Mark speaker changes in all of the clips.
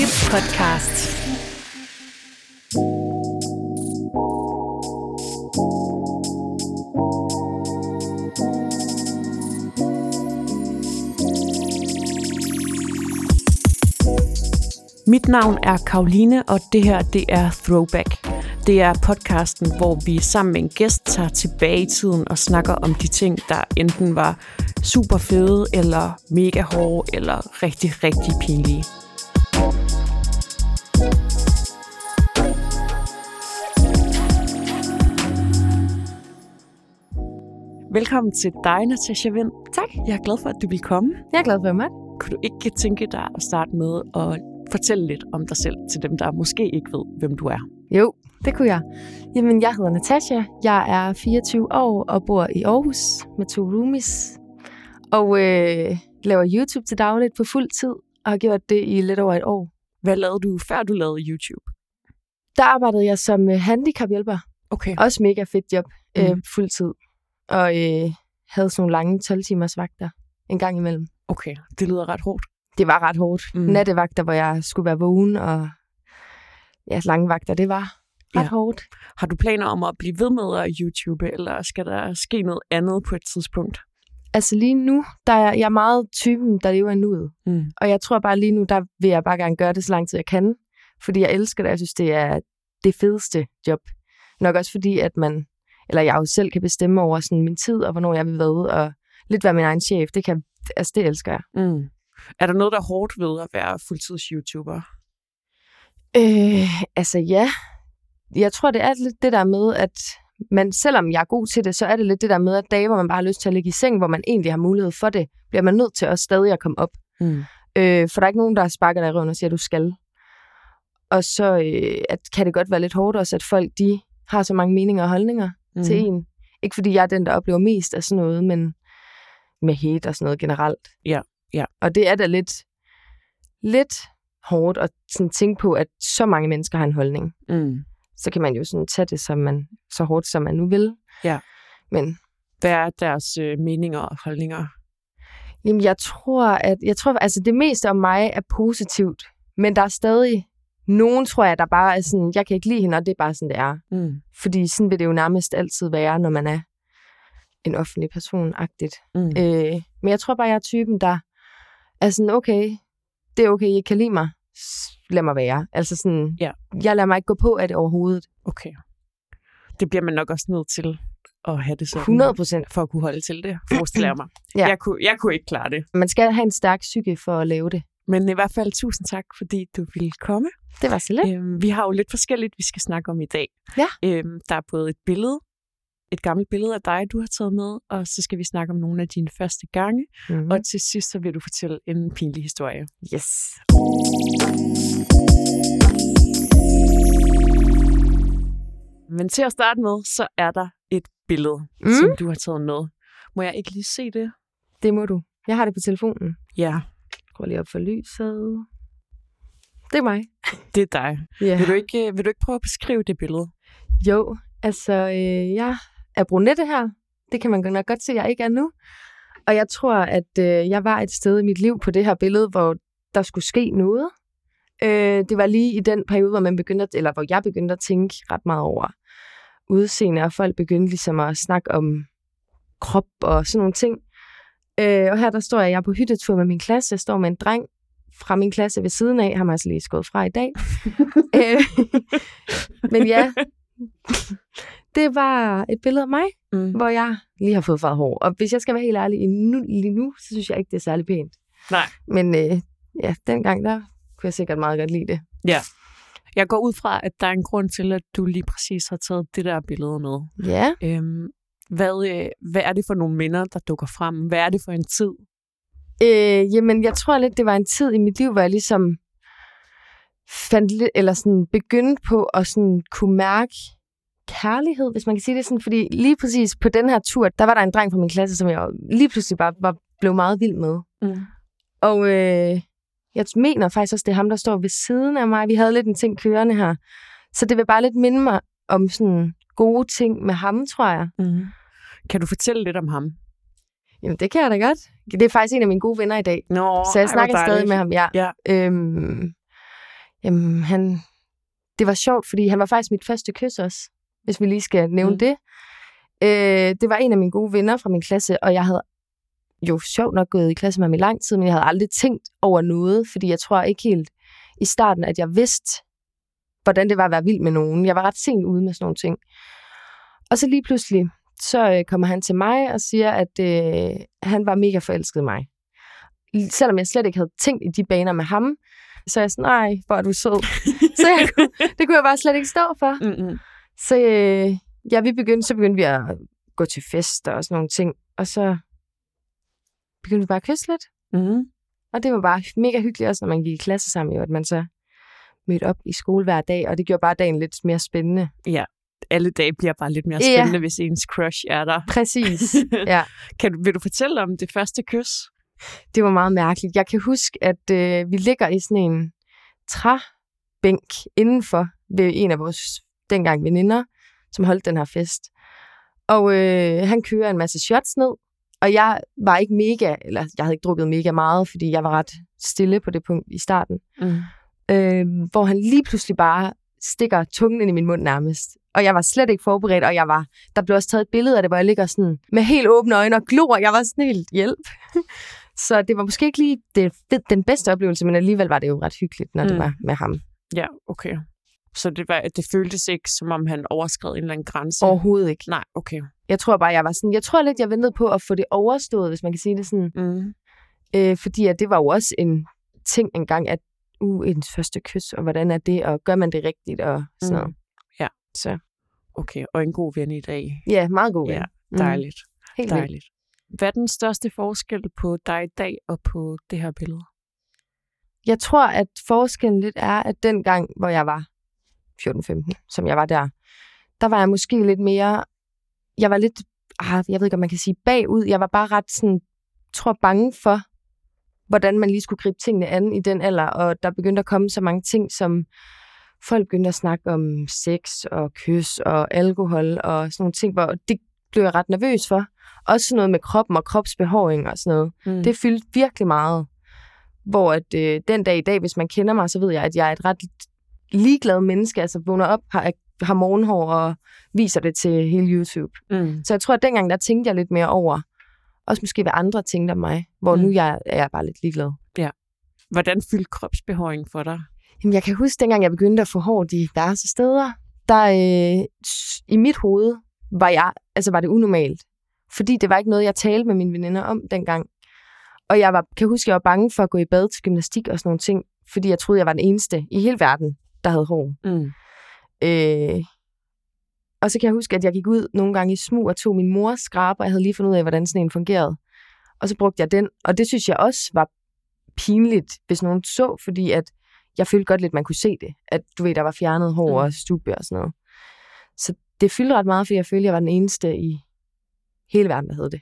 Speaker 1: Hit Podcast. Mit navn er Karoline, og det her det er Throwback. Det er podcasten, hvor vi sammen med en gæst tager tilbage i tiden og snakker om de ting, der enten var super fede, eller mega hårde, eller rigtig, rigtig pinlige. Velkommen til dig, Natasha Vind.
Speaker 2: Tak.
Speaker 1: Jeg er glad for, at du vil komme.
Speaker 2: Jeg er glad for være
Speaker 1: Kunne du ikke tænke dig at starte med at fortælle lidt om dig selv til dem, der måske ikke ved, hvem du er?
Speaker 2: Jo, det kunne jeg. Jamen, jeg hedder Natasha. Jeg er 24 år og bor i Aarhus med to roomies. Og øh, laver YouTube til dagligt på fuld tid, og har gjort det i lidt over et år.
Speaker 1: Hvad lavede du, før du lavede YouTube?
Speaker 2: Der arbejdede jeg som øh, handicaphjælper.
Speaker 1: Okay.
Speaker 2: Også mega fedt job, øh,
Speaker 1: Mhm.
Speaker 2: Og øh, havde sådan nogle lange 12-timers vagter en gang imellem.
Speaker 1: Okay, det lyder ret hårdt.
Speaker 2: Det var ret hårdt.
Speaker 1: Mm.
Speaker 2: Nattevagter, hvor jeg skulle være vågen, og ja, lange vagter, det var ret
Speaker 1: Ja.
Speaker 2: ja. hårdt.
Speaker 1: Har du planer om at blive ved med at YouTube, eller skal der ske noget andet på et tidspunkt?
Speaker 2: Altså lige nu, der er jeg er meget typen, der lever i nuet.
Speaker 1: Mm.
Speaker 2: Og jeg tror bare lige nu, der vil jeg bare gerne gøre det så lang tid jeg kan. Fordi jeg elsker det, jeg synes, det er det fedeste job. Nok også fordi, at man, eller jeg jo selv kan bestemme over sådan min tid, og hvornår jeg vil hvad, og lidt være min egen chef. Det, kan, altså, det elsker jeg.
Speaker 1: Mm. Er der noget, der er hårdt ved at være fuldtids-YouTuber?
Speaker 2: Øh, altså ja, jeg tror, det er lidt det der med, at man, selvom jeg er god til det, så er det lidt det der med, at dage, hvor man bare har lyst til at ligge i seng, hvor man egentlig har mulighed for det, bliver man nødt til også stadig at komme op.
Speaker 1: Mm.
Speaker 2: Øh, for der er ikke nogen, der sparker dig i røven og siger, at du skal. Og så øh, at, kan det godt være lidt hårdt også, at folk de har så mange meninger og holdninger mm. til en. Ikke fordi jeg er den, der oplever mest af sådan noget, men med hate og sådan noget generelt.
Speaker 1: Ja, ja.
Speaker 2: Og det er da lidt, lidt hårdt at sådan tænke på, at så mange mennesker har en holdning.
Speaker 1: Mm.
Speaker 2: Så kan man jo sådan tage det som man, så hårdt, som man nu vil.
Speaker 1: Ja.
Speaker 2: Men
Speaker 1: Hvad er deres øh, meninger og holdninger?
Speaker 2: Jamen, jeg tror, at jeg tror, altså det meste om mig er positivt, men der er stadig nogen, tror jeg, der bare er sådan, jeg kan ikke lide hende, og det er bare sådan, det er.
Speaker 1: Mm.
Speaker 2: Fordi sådan vil det jo nærmest altid være, når man er en offentlig person-agtigt.
Speaker 1: Mm.
Speaker 2: Øh, men jeg tror bare, jeg er typen, der er sådan, okay, det er okay, I ikke kan lide mig. Lad mig være. Altså sådan,
Speaker 1: Ja.
Speaker 2: jeg lader mig ikke gå på af det overhovedet.
Speaker 1: Okay. Det bliver man nok også nødt til at have det sådan.
Speaker 2: 100 procent.
Speaker 1: For at kunne holde til det, forestiller jeg mig.
Speaker 2: Ja.
Speaker 1: jeg, kunne, jeg kunne ikke klare det.
Speaker 2: Man skal have en stærk psyke for at lave det.
Speaker 1: Men i hvert fald tusind tak, fordi du ville komme.
Speaker 2: Det var så lidt.
Speaker 1: Øhm, vi har jo lidt forskelligt, vi skal snakke om i dag.
Speaker 2: Ja.
Speaker 1: Øhm, der er både et billede, et gammelt billede af dig, du har taget med, og så skal vi snakke om nogle af dine første gange.
Speaker 2: Mm-hmm.
Speaker 1: Og til sidst, så vil du fortælle en pinlig historie.
Speaker 2: Yes.
Speaker 1: Men til at starte med, så er der et billede, mm. Som du har taget med. Må jeg ikke lige se det?
Speaker 2: Det må du. Jeg har det på telefonen.
Speaker 1: Ja,
Speaker 2: Skruer lige op for lyset. Det er mig.
Speaker 1: det er dig.
Speaker 2: Ja.
Speaker 1: Vil, du ikke, øh, vil du ikke prøve at beskrive det billede?
Speaker 2: Jo, altså, øh, jeg er brunette her. Det kan man nok godt se, at jeg ikke er nu. Og jeg tror, at øh, jeg var et sted i mit liv på det her billede, hvor der skulle ske noget. Øh, det var lige i den periode, hvor man begyndte, at, eller hvor jeg begyndte at tænke ret meget over udseende, og folk begyndte ligesom at snakke om krop og sådan nogle ting. Øh, og her der står jeg, jeg er på hyttetur med min klasse. Jeg står med en dreng fra min klasse ved siden af. Ham har altså lige skåret fra i dag. øh, men ja, det var et billede af mig,
Speaker 1: Mm.
Speaker 2: hvor jeg lige har fået farvet hår. Og hvis jeg skal være helt ærlig, nu, lige nu, så synes jeg ikke, det er særlig pænt.
Speaker 1: Nej.
Speaker 2: Men øh, ja, dengang der kunne jeg sikkert meget godt lide det.
Speaker 1: Jeg går ud fra, at der er en grund til, at du lige præcis har taget det der billede med.
Speaker 2: Ja,
Speaker 1: Øhm, hvad, øh, hvad er det for nogle minder, der dukker frem? Hvad er det for en tid?
Speaker 2: øh, jamen jeg tror lidt, det var en tid i mit liv, hvor jeg ligesom fandt lidt, eller sådan begyndte på at sådan kunne mærke kærlighed, hvis man kan sige det sådan. Fordi lige præcis på den her tur, der var der en dreng fra min klasse, som jeg lige pludselig bare var, blev meget vild med.
Speaker 1: Mm.
Speaker 2: Og øh, jeg mener faktisk også, det er ham, der står ved siden af mig. Vi havde lidt en ting kørende her. Så det vil bare lidt minde mig om sådan gode ting med ham, tror jeg.
Speaker 1: Mm. Kan du fortælle lidt om ham?
Speaker 2: Jamen, det kan jeg da godt. Det er faktisk en af mine gode venner i dag.
Speaker 1: Nå,
Speaker 2: så jeg snakker stadig med ham, ja.
Speaker 1: Ja.
Speaker 2: Øhm, Jamen, han, det var sjovt, fordi han var faktisk mit første kys også, hvis vi lige skal nævne
Speaker 1: mm.
Speaker 2: det. Øh, det var en af mine gode venner fra min klasse, og jeg havde jo sjovt nok gået i klasse med ham i lang tid, men jeg havde aldrig tænkt over noget, fordi jeg tror ikke helt i starten, at jeg vidste, hvordan det var at være vild med nogen. Jeg var ret sent ude med sådan nogle ting. Og så lige pludselig, så øh, kommer han til mig og siger, at øh, han var mega forelsket i mig. Selvom jeg slet ikke havde tænkt i de baner med ham, så er jeg sådan, nej, hvor er du sød. så jeg, kunne- det kunne jeg bare slet ikke stå for.
Speaker 1: Mm-mm.
Speaker 2: Så øh, ja, vi begyndte, så begyndte vi at gå til fester og sådan nogle ting. Og så begyndte vi bare at kysse lidt.
Speaker 1: Mm-hmm.
Speaker 2: Og det var bare mega hyggeligt også, når man gik i klasse sammen, jo, at man så mødte op i skole hver dag, og det gjorde bare dagen lidt mere spændende.
Speaker 1: Alle dage bliver bare lidt mere
Speaker 2: Ja.
Speaker 1: spændende, hvis ens crush er der.
Speaker 2: Præcis. ja.
Speaker 1: Kan, du- vil du fortælle om det første kys?
Speaker 2: Det var meget mærkeligt. Jeg kan huske, at øh, vi ligger i sådan en træbænk indenfor ved en af vores dengang veninder, som holdt den her fest. Og øh, han kører en masse shots ned, og jeg var ikke mega, eller jeg havde ikke drukket mega meget, fordi jeg var ret stille på det punkt i starten.
Speaker 1: Mm.
Speaker 2: øh, hvor han lige pludselig bare stikker tungen ind i min mund nærmest. Og jeg var slet ikke forberedt, og jeg var, der blev også taget et billede af det, hvor jeg ligger sådan med helt åbne øjne og glor. Jeg var sådan helt hjælp. Så det var måske ikke lige det, fed- den bedste oplevelse, men alligevel var det jo ret hyggeligt, når mm. det var med ham.
Speaker 1: Ja, okay. Så det, var, det føltes ikke, som om han overskred en eller anden grænse?
Speaker 2: Overhovedet ikke.
Speaker 1: Nej, okay.
Speaker 2: Jeg tror bare, jeg var sådan, jeg tror lidt, jeg ventede på at få det overstået, hvis man kan sige det sådan.
Speaker 1: Mm.
Speaker 2: Øh, fordi at det var jo også en ting engang, at uh, ens første kys, og hvordan er det, og gør man det rigtigt, og sådan
Speaker 1: Mm.
Speaker 2: noget.
Speaker 1: Ja.
Speaker 2: Så
Speaker 1: Okay, og en god ven i dag.
Speaker 2: ja, meget god ven.
Speaker 1: Ja,
Speaker 2: Mm.
Speaker 1: Dejligt,
Speaker 2: Helt vildt.
Speaker 1: dejligt. Hvad er den største forskel på dig i dag og på det her billede?
Speaker 2: Jeg tror, at forskellen lidt er, at den gang, hvor jeg var 14-15, som jeg var der, der var jeg måske lidt mere, jeg var lidt, ah, jeg ved ikke, om man kan sige bagud. Jeg var bare ret sådan, tror bange for, hvordan man lige skulle gribe tingene an i den alder, og der begyndte at komme så mange ting, som folk begyndte at snakke om sex og kys og alkohol og sådan nogle ting, hvor det blev jeg ret nervøs for. Også sådan noget med kroppen og kropsbehåring og sådan noget.
Speaker 1: Mm.
Speaker 2: Det fyldte virkelig meget. Hvor at, øh, den dag i dag, hvis man kender mig, så ved jeg, at jeg er et ret ligeglad menneske. Altså vågner op, har, har morgenhår og viser det til hele YouTube.
Speaker 1: Mm.
Speaker 2: Så jeg tror, at dengang der tænkte jeg lidt mere over, også måske hvad andre tænkte om mig, hvor
Speaker 1: Mm.
Speaker 2: nu jeg, er jeg bare lidt ligeglad.
Speaker 1: Hvordan fyldte kropsbehåring for dig?
Speaker 2: Jamen, jeg kan huske, dengang jeg begyndte at få hår de værste steder, der øh, i mit hoved var, jeg, altså var det unormalt. Fordi det var ikke noget, jeg talte med mine veninder om dengang. Og jeg var, kan huske, jeg var bange for at gå i bad til gymnastik og sådan nogle ting, fordi jeg troede, jeg var den eneste i hele verden, der havde hår.
Speaker 1: Mm.
Speaker 2: Øh, og så kan jeg huske, at jeg gik ud nogle gange i smug og tog min mors skraber. Jeg havde lige fundet ud af, hvordan sådan en fungerede. Og så brugte jeg den. Og det synes jeg også var pinligt, hvis nogen så, fordi at jeg følte godt lidt, man kunne se det. At du ved, der var fjernet hår
Speaker 1: Mm.
Speaker 2: og stube og sådan noget. Så det fyldte ret meget, fordi jeg følte, jeg var den eneste i hele verden, der havde det.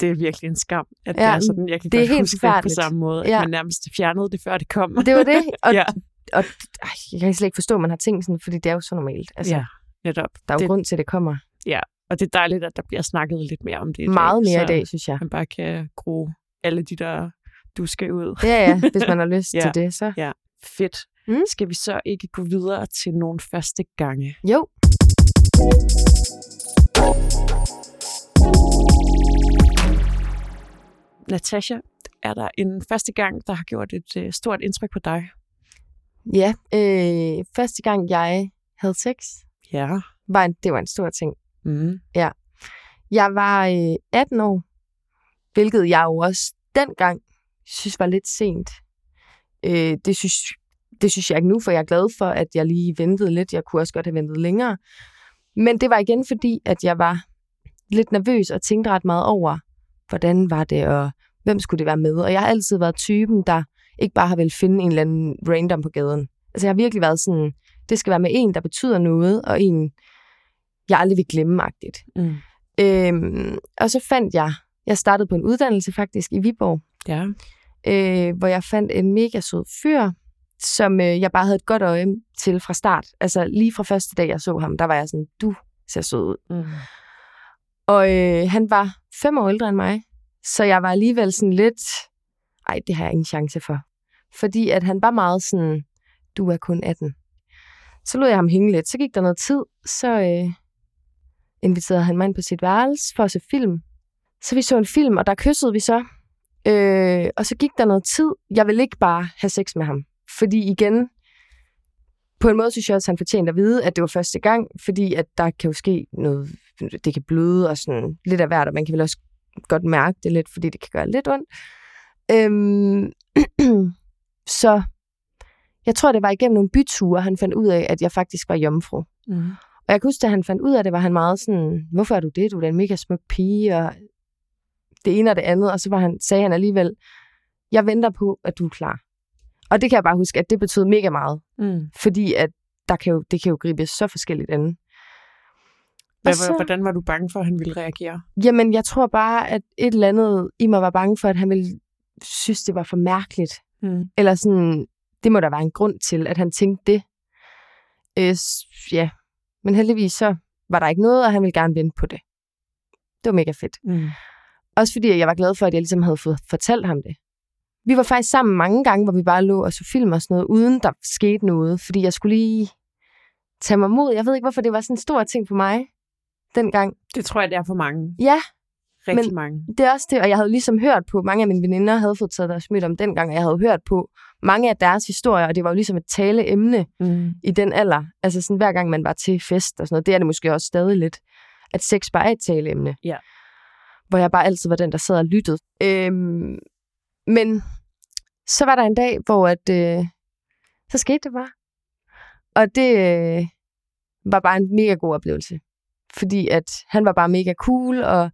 Speaker 1: Det er virkelig en skam, at
Speaker 2: Ja,
Speaker 1: det er sådan. Jeg kan
Speaker 2: det er
Speaker 1: godt
Speaker 2: helt
Speaker 1: huske det på samme måde, at
Speaker 2: Ja.
Speaker 1: man nærmest fjernede det, før det kom.
Speaker 2: Det var det. Og,
Speaker 1: ja.
Speaker 2: og ej, jeg kan slet ikke forstå, at man har tænkt sådan, fordi det er jo så normalt. Altså,
Speaker 1: ja, netop.
Speaker 2: Der er jo
Speaker 1: det,
Speaker 2: grund til, at det kommer
Speaker 1: og det er dejligt, at der bliver snakket lidt mere om det i
Speaker 2: meget
Speaker 1: dag,
Speaker 2: mere i dag, synes jeg.
Speaker 1: man bare kan gro alle de der, du skal ud.
Speaker 2: Ja, ja, hvis man har lyst
Speaker 1: Ja.
Speaker 2: til det, så.
Speaker 1: Fedt.
Speaker 2: Mm.
Speaker 1: Skal vi så ikke gå videre til nogle første gange?
Speaker 2: Jo,
Speaker 1: Natasha, er der en første gang, der har gjort et øh, stort indtryk på dig?
Speaker 2: Ja, øh, første gang jeg havde sex,
Speaker 1: Ja.
Speaker 2: var en, det var en stor ting.
Speaker 1: Mm.
Speaker 2: Jeg var øh, 18 år, hvilket jeg jo også dengang synes var lidt sent. Øh, det, synes, det synes jeg ikke nu, for jeg er glad for, at jeg lige ventede lidt. Jeg kunne også godt have ventet længere. Men det var igen fordi, at jeg var lidt nervøs og tænkte ret meget over, hvordan var det, og hvem skulle det være med. Og jeg har altid været typen, der ikke bare har vel finde en eller anden random på gaden. Altså jeg har virkelig været sådan, det skal være med en, der betyder noget, og en, jeg aldrig vil glemme-agtigt.
Speaker 1: Mm.
Speaker 2: Øhm, og så fandt jeg, jeg startede på en uddannelse faktisk i Viborg,
Speaker 1: Ja.
Speaker 2: øh, hvor jeg fandt en mega sød fyr, som øh, jeg bare havde et godt øje til fra start. Altså lige fra første dag, jeg så ham, der var jeg sådan, du ser sød ud.
Speaker 1: Mm.
Speaker 2: Og øh, han var fem år ældre end mig, så jeg var alligevel sådan lidt, ej, det har jeg ingen chance for. Fordi at han var meget sådan du er kun 18. Så lod jeg ham hænge lidt. Så gik der noget tid, så øh, inviterede han mig ind på sit værelse for at se film. Så vi så en film, og der kyssede vi så. Øh, og så gik der noget tid. Jeg ville ikke bare have sex med ham. Fordi igen, på en måde synes jeg også, at han fortjente at vide, at det var første gang, fordi at der kan jo ske noget, det kan bløde og sådan lidt af hvert, og man kan vel også godt mærke det lidt, fordi det kan gøre lidt ondt. Øhm, så jeg tror, det var igennem nogle byture, han fandt ud af, at jeg faktisk var jomfru.
Speaker 1: Mm.
Speaker 2: Og jeg kan huske, at han fandt ud af det, var han meget sådan, hvorfor er du det? Du er en mega smuk pige, og det ene og det andet. Og så var han, sagde han alligevel, jeg venter på, at du er klar. Og det kan jeg bare huske, at det betød mega meget.
Speaker 1: Mm.
Speaker 2: Fordi at der kan jo, det kan jo gribes så forskelligt an.
Speaker 1: Hvad,
Speaker 2: så-
Speaker 1: Hvordan var du bange for, at han ville reagere?
Speaker 2: Jamen, jeg tror bare, at et eller andet i mig var bange for, at han ville synes, det var for mærkeligt.
Speaker 1: Mm.
Speaker 2: Eller sådan, det må der være en grund til, at han tænkte det. Øh, ja, men heldigvis så var der ikke noget, og han ville gerne vente på det. Det var mega fedt.
Speaker 1: Mm.
Speaker 2: Også fordi jeg var glad for, at jeg ligesom havde fået fortalt ham det. Vi var faktisk sammen mange gange, hvor vi bare lå og så film og sådan noget, uden der skete noget. Fordi jeg skulle lige tage mig mod. Jeg ved ikke, hvorfor det var sådan en stor ting for mig dengang.
Speaker 1: Det tror jeg, det er for mange.
Speaker 2: Ja,
Speaker 1: Rigtig
Speaker 2: Men-
Speaker 1: mange.
Speaker 2: det er også det, og jeg havde ligesom hørt på, mange af mine veninder havde fået taget deres smidt om dengang, og jeg havde hørt på mange af deres historier, og det var jo ligesom et taleemne
Speaker 1: Mm.
Speaker 2: i den alder. Altså sådan hver gang man var til fest og sådan noget, det er det måske også stadig lidt, at sex bare er et taleemne.
Speaker 1: Ja.
Speaker 2: Hvor jeg bare altid var den, der sad og lyttede. Øhm, men så var der en dag, hvor at, øh, så skete det bare. Og det øh, var bare en mega god oplevelse. Fordi at han var bare mega cool, og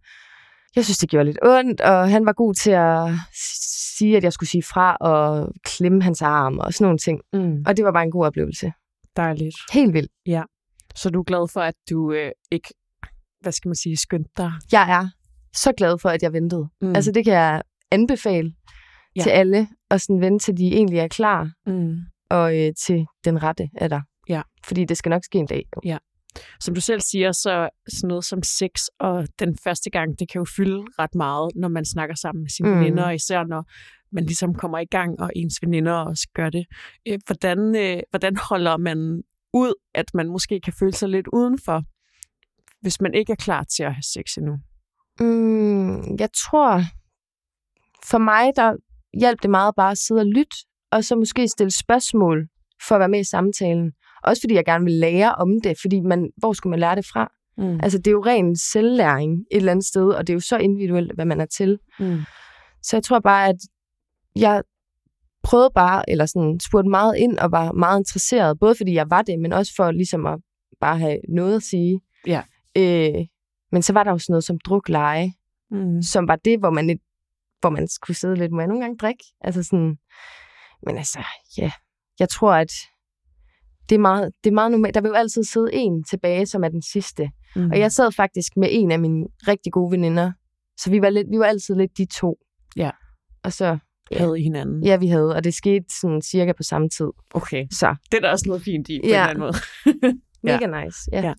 Speaker 2: jeg synes, det gjorde lidt ondt, og han var god til at sige, at jeg skulle sige fra og klemme hans arm og sådan nogle ting.
Speaker 1: Mm.
Speaker 2: Og det var bare en god oplevelse.
Speaker 1: Dejligt.
Speaker 2: Helt vildt.
Speaker 1: Så du er glad for, at du øh, ikke, hvad skal man sige, skyndte dig?
Speaker 2: Jeg er så glad for, at jeg ventede.
Speaker 1: Mm.
Speaker 2: Altså det kan jeg anbefale
Speaker 1: Ja.
Speaker 2: ja. til alle, at sådan vente til de egentlig er klar,
Speaker 1: mm.
Speaker 2: og øh, til den rette er der.
Speaker 1: Ja.
Speaker 2: Fordi det skal nok ske en dag. Jo.
Speaker 1: Som du selv siger, så sådan noget som sex og den første gang, det kan jo fylde ret meget, når man snakker sammen med sine mm. Veninder, især når man ligesom kommer i gang, og ens veninder også gør det. Øh, Hvordan, øh, hvordan holder man ud, at man måske kan føle sig lidt udenfor, hvis man ikke er klar til at have sex endnu?
Speaker 2: Mm, jeg tror, for mig, der hjalp det meget bare at sidde og lytte, og så måske stille spørgsmål for at være med i samtalen. Også fordi jeg gerne vil lære om det, fordi man, hvor skulle man lære det fra?
Speaker 1: Mm.
Speaker 2: Altså, det er jo ren selvlæring et eller andet sted, og det er jo så individuelt, hvad man er til.
Speaker 1: Mm.
Speaker 2: Så jeg tror bare, at jeg prøvede bare, eller sådan spurgte meget ind og var meget interesseret, både fordi jeg var det, men også for ligesom at bare have noget at sige.
Speaker 1: Ja.
Speaker 2: Øh, men så var der jo sådan noget som drukleje,
Speaker 1: Mm.
Speaker 2: som var det, hvor man, lidt, hvor man skulle sidde lidt, må jeg nogle gange drikke? Altså sådan, men altså, ja, jeg tror, at det er meget, det er meget normalt. Der vil jo altid sidde en tilbage, som er den sidste.
Speaker 1: Mm.
Speaker 2: Og jeg sad faktisk med en af mine rigtig gode veninder, så vi var, lidt, vi var altid lidt de to.
Speaker 1: Ja.
Speaker 2: Og så,
Speaker 1: havde i hinanden.
Speaker 2: ja, vi havde, og det skete sådan cirka på samme tid.
Speaker 1: Okay.
Speaker 2: Så,
Speaker 1: Det er der også noget fint i, på
Speaker 2: Ja.
Speaker 1: en eller anden måde. Ja.
Speaker 2: mega nice. Ja.
Speaker 1: Ja.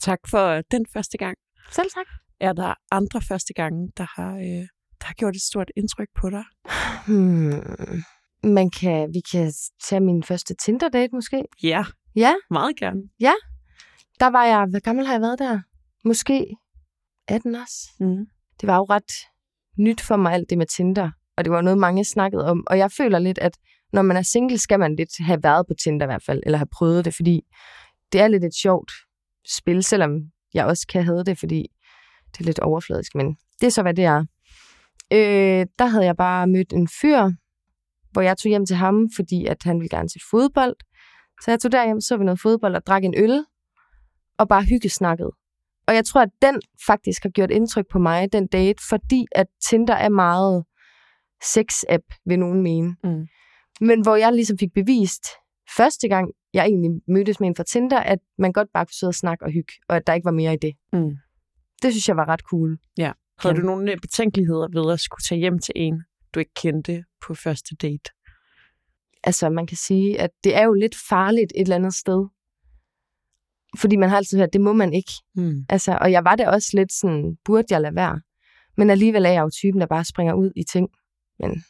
Speaker 1: tak for den første gang.
Speaker 2: Selv tak.
Speaker 1: Er der andre første gange, der har, øh, der har gjort et stort indtryk på dig?
Speaker 2: Hmm. Man kan, vi kan tage min første Tinder-date måske.
Speaker 1: Ja.
Speaker 2: Ja.
Speaker 1: Meget gerne.
Speaker 2: Der var jeg, hvad gammel har jeg været der? Måske 18 også.
Speaker 1: Mm.
Speaker 2: det var jo ret nyt for mig, alt det med Tinder. Og det var noget, mange snakkede om. Og jeg føler lidt, at når man er single, skal man lidt have været på Tinder i hvert fald, eller have prøvet det, fordi det er lidt et sjovt spil, selvom jeg også kan have det, fordi det er lidt overfladisk, men det er så, hvad det er. Øh, der havde jeg bare mødt en fyr, hvor jeg tog hjem til ham, fordi at han ville gerne se fodbold. Så jeg tog derhjem, så vi noget fodbold og drak en øl, og bare hyggesnakkede. Og jeg tror, at den faktisk har gjort indtryk på mig, den date, fordi at Tinder er meget sex-app, vil nogen mene.
Speaker 1: Mm.
Speaker 2: Men hvor jeg ligesom fik bevist, første gang jeg egentlig mødtes med en fra Tinder, at man godt bare kunne sidde og snakke og hygge, og at der ikke var mere i det.
Speaker 1: Mm.
Speaker 2: Det synes jeg var ret cool.
Speaker 1: Havde
Speaker 2: Ja.
Speaker 1: du nogle betænkeligheder ved at skulle tage hjem til en, du ikke kendte på første date?
Speaker 2: Altså, man kan sige, at det er jo lidt farligt et eller andet sted. Fordi man har altid hørt, det må man ikke.
Speaker 1: Mm.
Speaker 2: Altså, og jeg var det også lidt sådan, burde jeg lade være? Men alligevel er jeg jo typen, der bare springer ud i ting. Men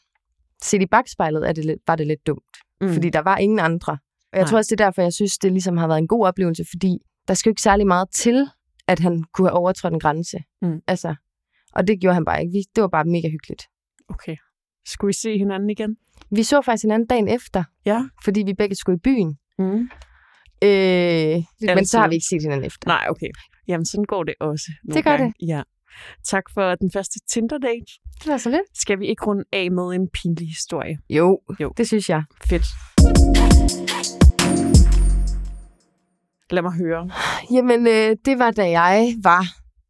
Speaker 2: set i bagspejlet er det lidt, var det lidt dumt. mm. fordi der var ingen andre. Og jeg
Speaker 1: Nej.
Speaker 2: tror også, det er derfor, jeg synes, det ligesom har været en god oplevelse, fordi der skal jo ikke særlig meget til, at han kunne have overtrådt en grænse.
Speaker 1: Mm.
Speaker 2: Altså, og det gjorde han bare ikke. Det var bare mega hyggeligt.
Speaker 1: Okay. Skulle I se hinanden igen?
Speaker 2: Vi så faktisk hinanden dagen efter,
Speaker 1: Ja.
Speaker 2: fordi vi begge skulle i byen.
Speaker 1: Mm.
Speaker 2: Øh, men så har vi ikke set hinanden efter.
Speaker 1: Nej, okay. Jamen, sådan går det også. nogle
Speaker 2: Det gør
Speaker 1: gange. Ja. Tak for den første Tinder-date.
Speaker 2: Det var så lidt.
Speaker 1: Skal vi ikke runde af med en pinlig historie?
Speaker 2: Jo,
Speaker 1: Jo.
Speaker 2: det synes jeg.
Speaker 1: Fedt. Lad mig høre.
Speaker 2: Jamen, øh, det var da jeg var...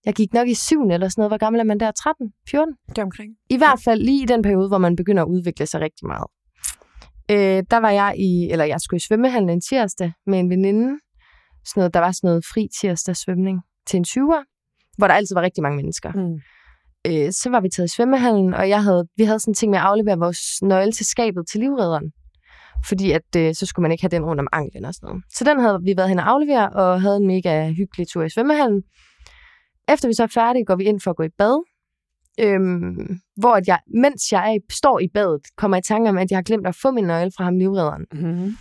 Speaker 2: Jeg gik nok i syvende eller sådan noget. Hvor gammel er man der? 13? 14?
Speaker 1: Det omkring.
Speaker 2: I hvert fald lige i den periode, hvor man begynder at udvikle sig rigtig meget. Øh, der var jeg i, eller jeg skulle i svømmehallen en tirsdag med en veninde. Sådan noget, der var sådan noget fri tirsdag svømning til en 20'er, hvor der altid var rigtig mange mennesker.
Speaker 1: Mm.
Speaker 2: Øh, så var vi taget i svømmehallen, og jeg havde, vi havde sådan en ting med at aflevere vores nøgle til skabet til livredderen. Fordi at, øh, så skulle man ikke have den rundt om anklen og sådan noget. Så den havde vi været hen og aflevere, og havde en mega hyggelig tur i svømmehallen. Efter vi så er færdige, går vi ind for at gå i bad. Øhm, hvor at jeg, mens jeg er står i badet, kommer jeg i tanke om, at jeg har glemt at få min nøgle fra ham livredderen.
Speaker 1: Mm.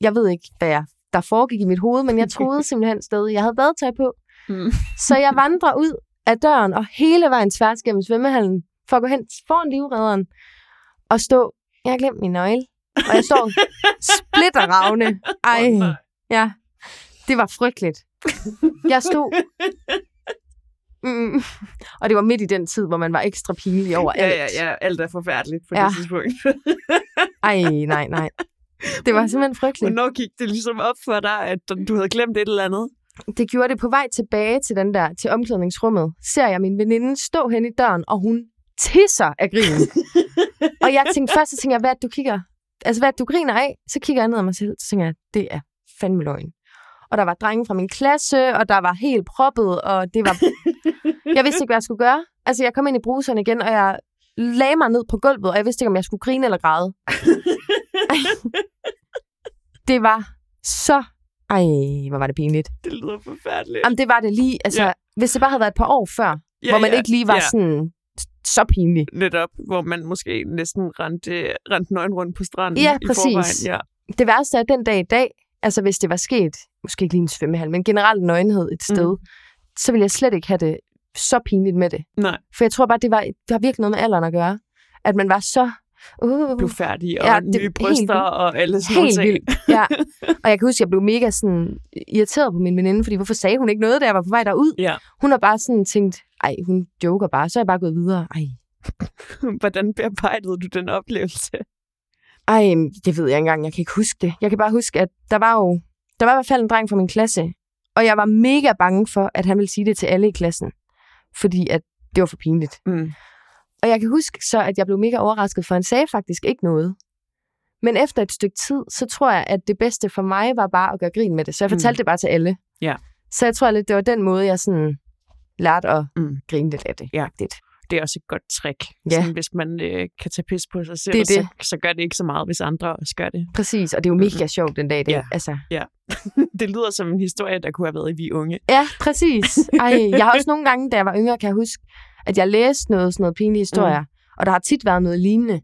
Speaker 2: Jeg ved ikke, hvad jeg, der foregik i mit hoved, men jeg troede simpelthen stadig, jeg havde badetøj på.
Speaker 1: Mm.
Speaker 2: Så jeg vandrer ud af døren og hele vejen tværs gennem svømmehallen for at gå hen foran livredderen og stå, jeg har glemt min nøgle. Og jeg står splitterravne. Ej, ja. Det var frygteligt. Jeg stod... Mm. Og det var midt i den tid, hvor man var ekstra pinlig over
Speaker 1: Ja,
Speaker 2: alt.
Speaker 1: ja, ja. Alt er forfærdeligt på
Speaker 2: Ja.
Speaker 1: det tidspunkt.
Speaker 2: Ej, nej, nej. Det var simpelthen frygteligt.
Speaker 1: Hvornår gik det ligesom op for dig, at du havde glemt et eller andet?
Speaker 2: Det gjorde det på vej tilbage til den der, til omklædningsrummet. Ser jeg min veninde stå hen i døren, og hun tisser af grin. og jeg tænkte først, så tænkte jeg, hvad du kigger? Altså, hvad du griner af? Så kigger jeg ned ad mig selv, så tænker jeg, det er fandme løgn. Og der var drenge fra min klasse, og der var helt proppet, og det var... jeg vidste ikke, hvad jeg skulle gøre. Altså, jeg kom ind i bruseren igen, og jeg lagde mig ned på gulvet, og jeg vidste ikke, om jeg skulle grine eller græde. det var så... Ej, hvor var det pinligt.
Speaker 1: Det lyder forfærdeligt.
Speaker 2: Jamen, det var det lige. Altså,
Speaker 1: Ja.
Speaker 2: ja. hvis det bare havde været et par år før, ja, hvor man ikke lige var
Speaker 1: ja.
Speaker 2: ja. sådan så pinlig.
Speaker 1: Netop, hvor man måske næsten rendte, rendte nøgen rundt på stranden
Speaker 2: Ja,
Speaker 1: i
Speaker 2: præcis.
Speaker 1: forvejen. Ja.
Speaker 2: Det værste er, den dag i dag, altså hvis det var sket, måske ikke lige en svømmehal, men generelt nøgenhed et sted, mm. så ville jeg slet ikke have det så pinligt med det.
Speaker 1: Nej,
Speaker 2: For jeg tror bare, det, var, det har virkelig noget med alderen at gøre. At man var så... Uh,
Speaker 1: blev færdig, og
Speaker 2: Ja, det
Speaker 1: nye
Speaker 2: helt
Speaker 1: bryster
Speaker 2: vildt.
Speaker 1: og alle sådan
Speaker 2: helt
Speaker 1: ting.
Speaker 2: vildt. Ja. Og jeg kan huske, at jeg blev mega sådan irriteret på min veninde, fordi hvorfor sagde hun ikke noget, da jeg var på vej derud?
Speaker 1: Ja.
Speaker 2: Hun har bare sådan tænkt, ej, hun joker bare, så er jeg bare gået videre. Ej,
Speaker 1: Hvordan bearbejdede du den oplevelse?
Speaker 2: Ej, det ved jeg ikke engang. Jeg kan ikke huske det. Jeg kan bare huske, at der var jo... Der var i hvert fald en dreng fra min klasse, og jeg var mega bange for, at han ville sige det til alle i klassen. Fordi at det var for pinligt.
Speaker 1: Mm.
Speaker 2: Og jeg kan huske så, at jeg blev mega overrasket, for han sagde faktisk ikke noget. Men efter et stykke tid, så tror jeg, at det bedste for mig var bare at gøre grin med det. Så jeg
Speaker 1: Mm.
Speaker 2: fortalte mm. det bare til alle.
Speaker 1: Ja.
Speaker 2: Så jeg tror lidt, det var den måde, jeg sådan lærte at
Speaker 1: Mm.
Speaker 2: grine lidt af det.
Speaker 1: Ja.
Speaker 2: Rigtigt.
Speaker 1: Det er også et godt trick.
Speaker 2: Ja.
Speaker 1: Sådan, hvis man øh, kan tage pis på sig selv,
Speaker 2: Det er
Speaker 1: Så,
Speaker 2: det.
Speaker 1: så gør det ikke så meget, hvis andre også gør det.
Speaker 2: Præcis, og det er jo mega sjovt den dag. Det.
Speaker 1: Ja.
Speaker 2: Altså,
Speaker 1: Det lyder som en historie, der kunne have været i Vi Unge.
Speaker 2: Ja, præcis. Ej, jeg har også nogle gange, da jeg var yngre, kan jeg huske, at jeg læste noget, sådan noget pinlige historier. Mm. Og der har tit været noget lignende.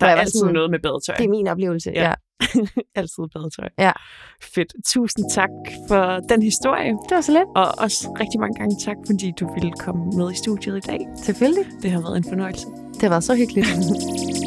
Speaker 1: Der
Speaker 2: Hvor
Speaker 1: er altid
Speaker 2: sådan,
Speaker 1: noget med badetøj.
Speaker 2: Det er min oplevelse.
Speaker 1: Ja.
Speaker 2: Ja. ja.
Speaker 1: altid badetøj.
Speaker 2: Ja.
Speaker 1: Fedt. Tusind tak for den historie.
Speaker 2: Det var så let.
Speaker 1: Og også rigtig mange gange tak, fordi du ville komme med i studiet i dag.
Speaker 2: Selvfølgelig.
Speaker 1: Det har været en fornøjelse.
Speaker 2: Det har været så hyggeligt.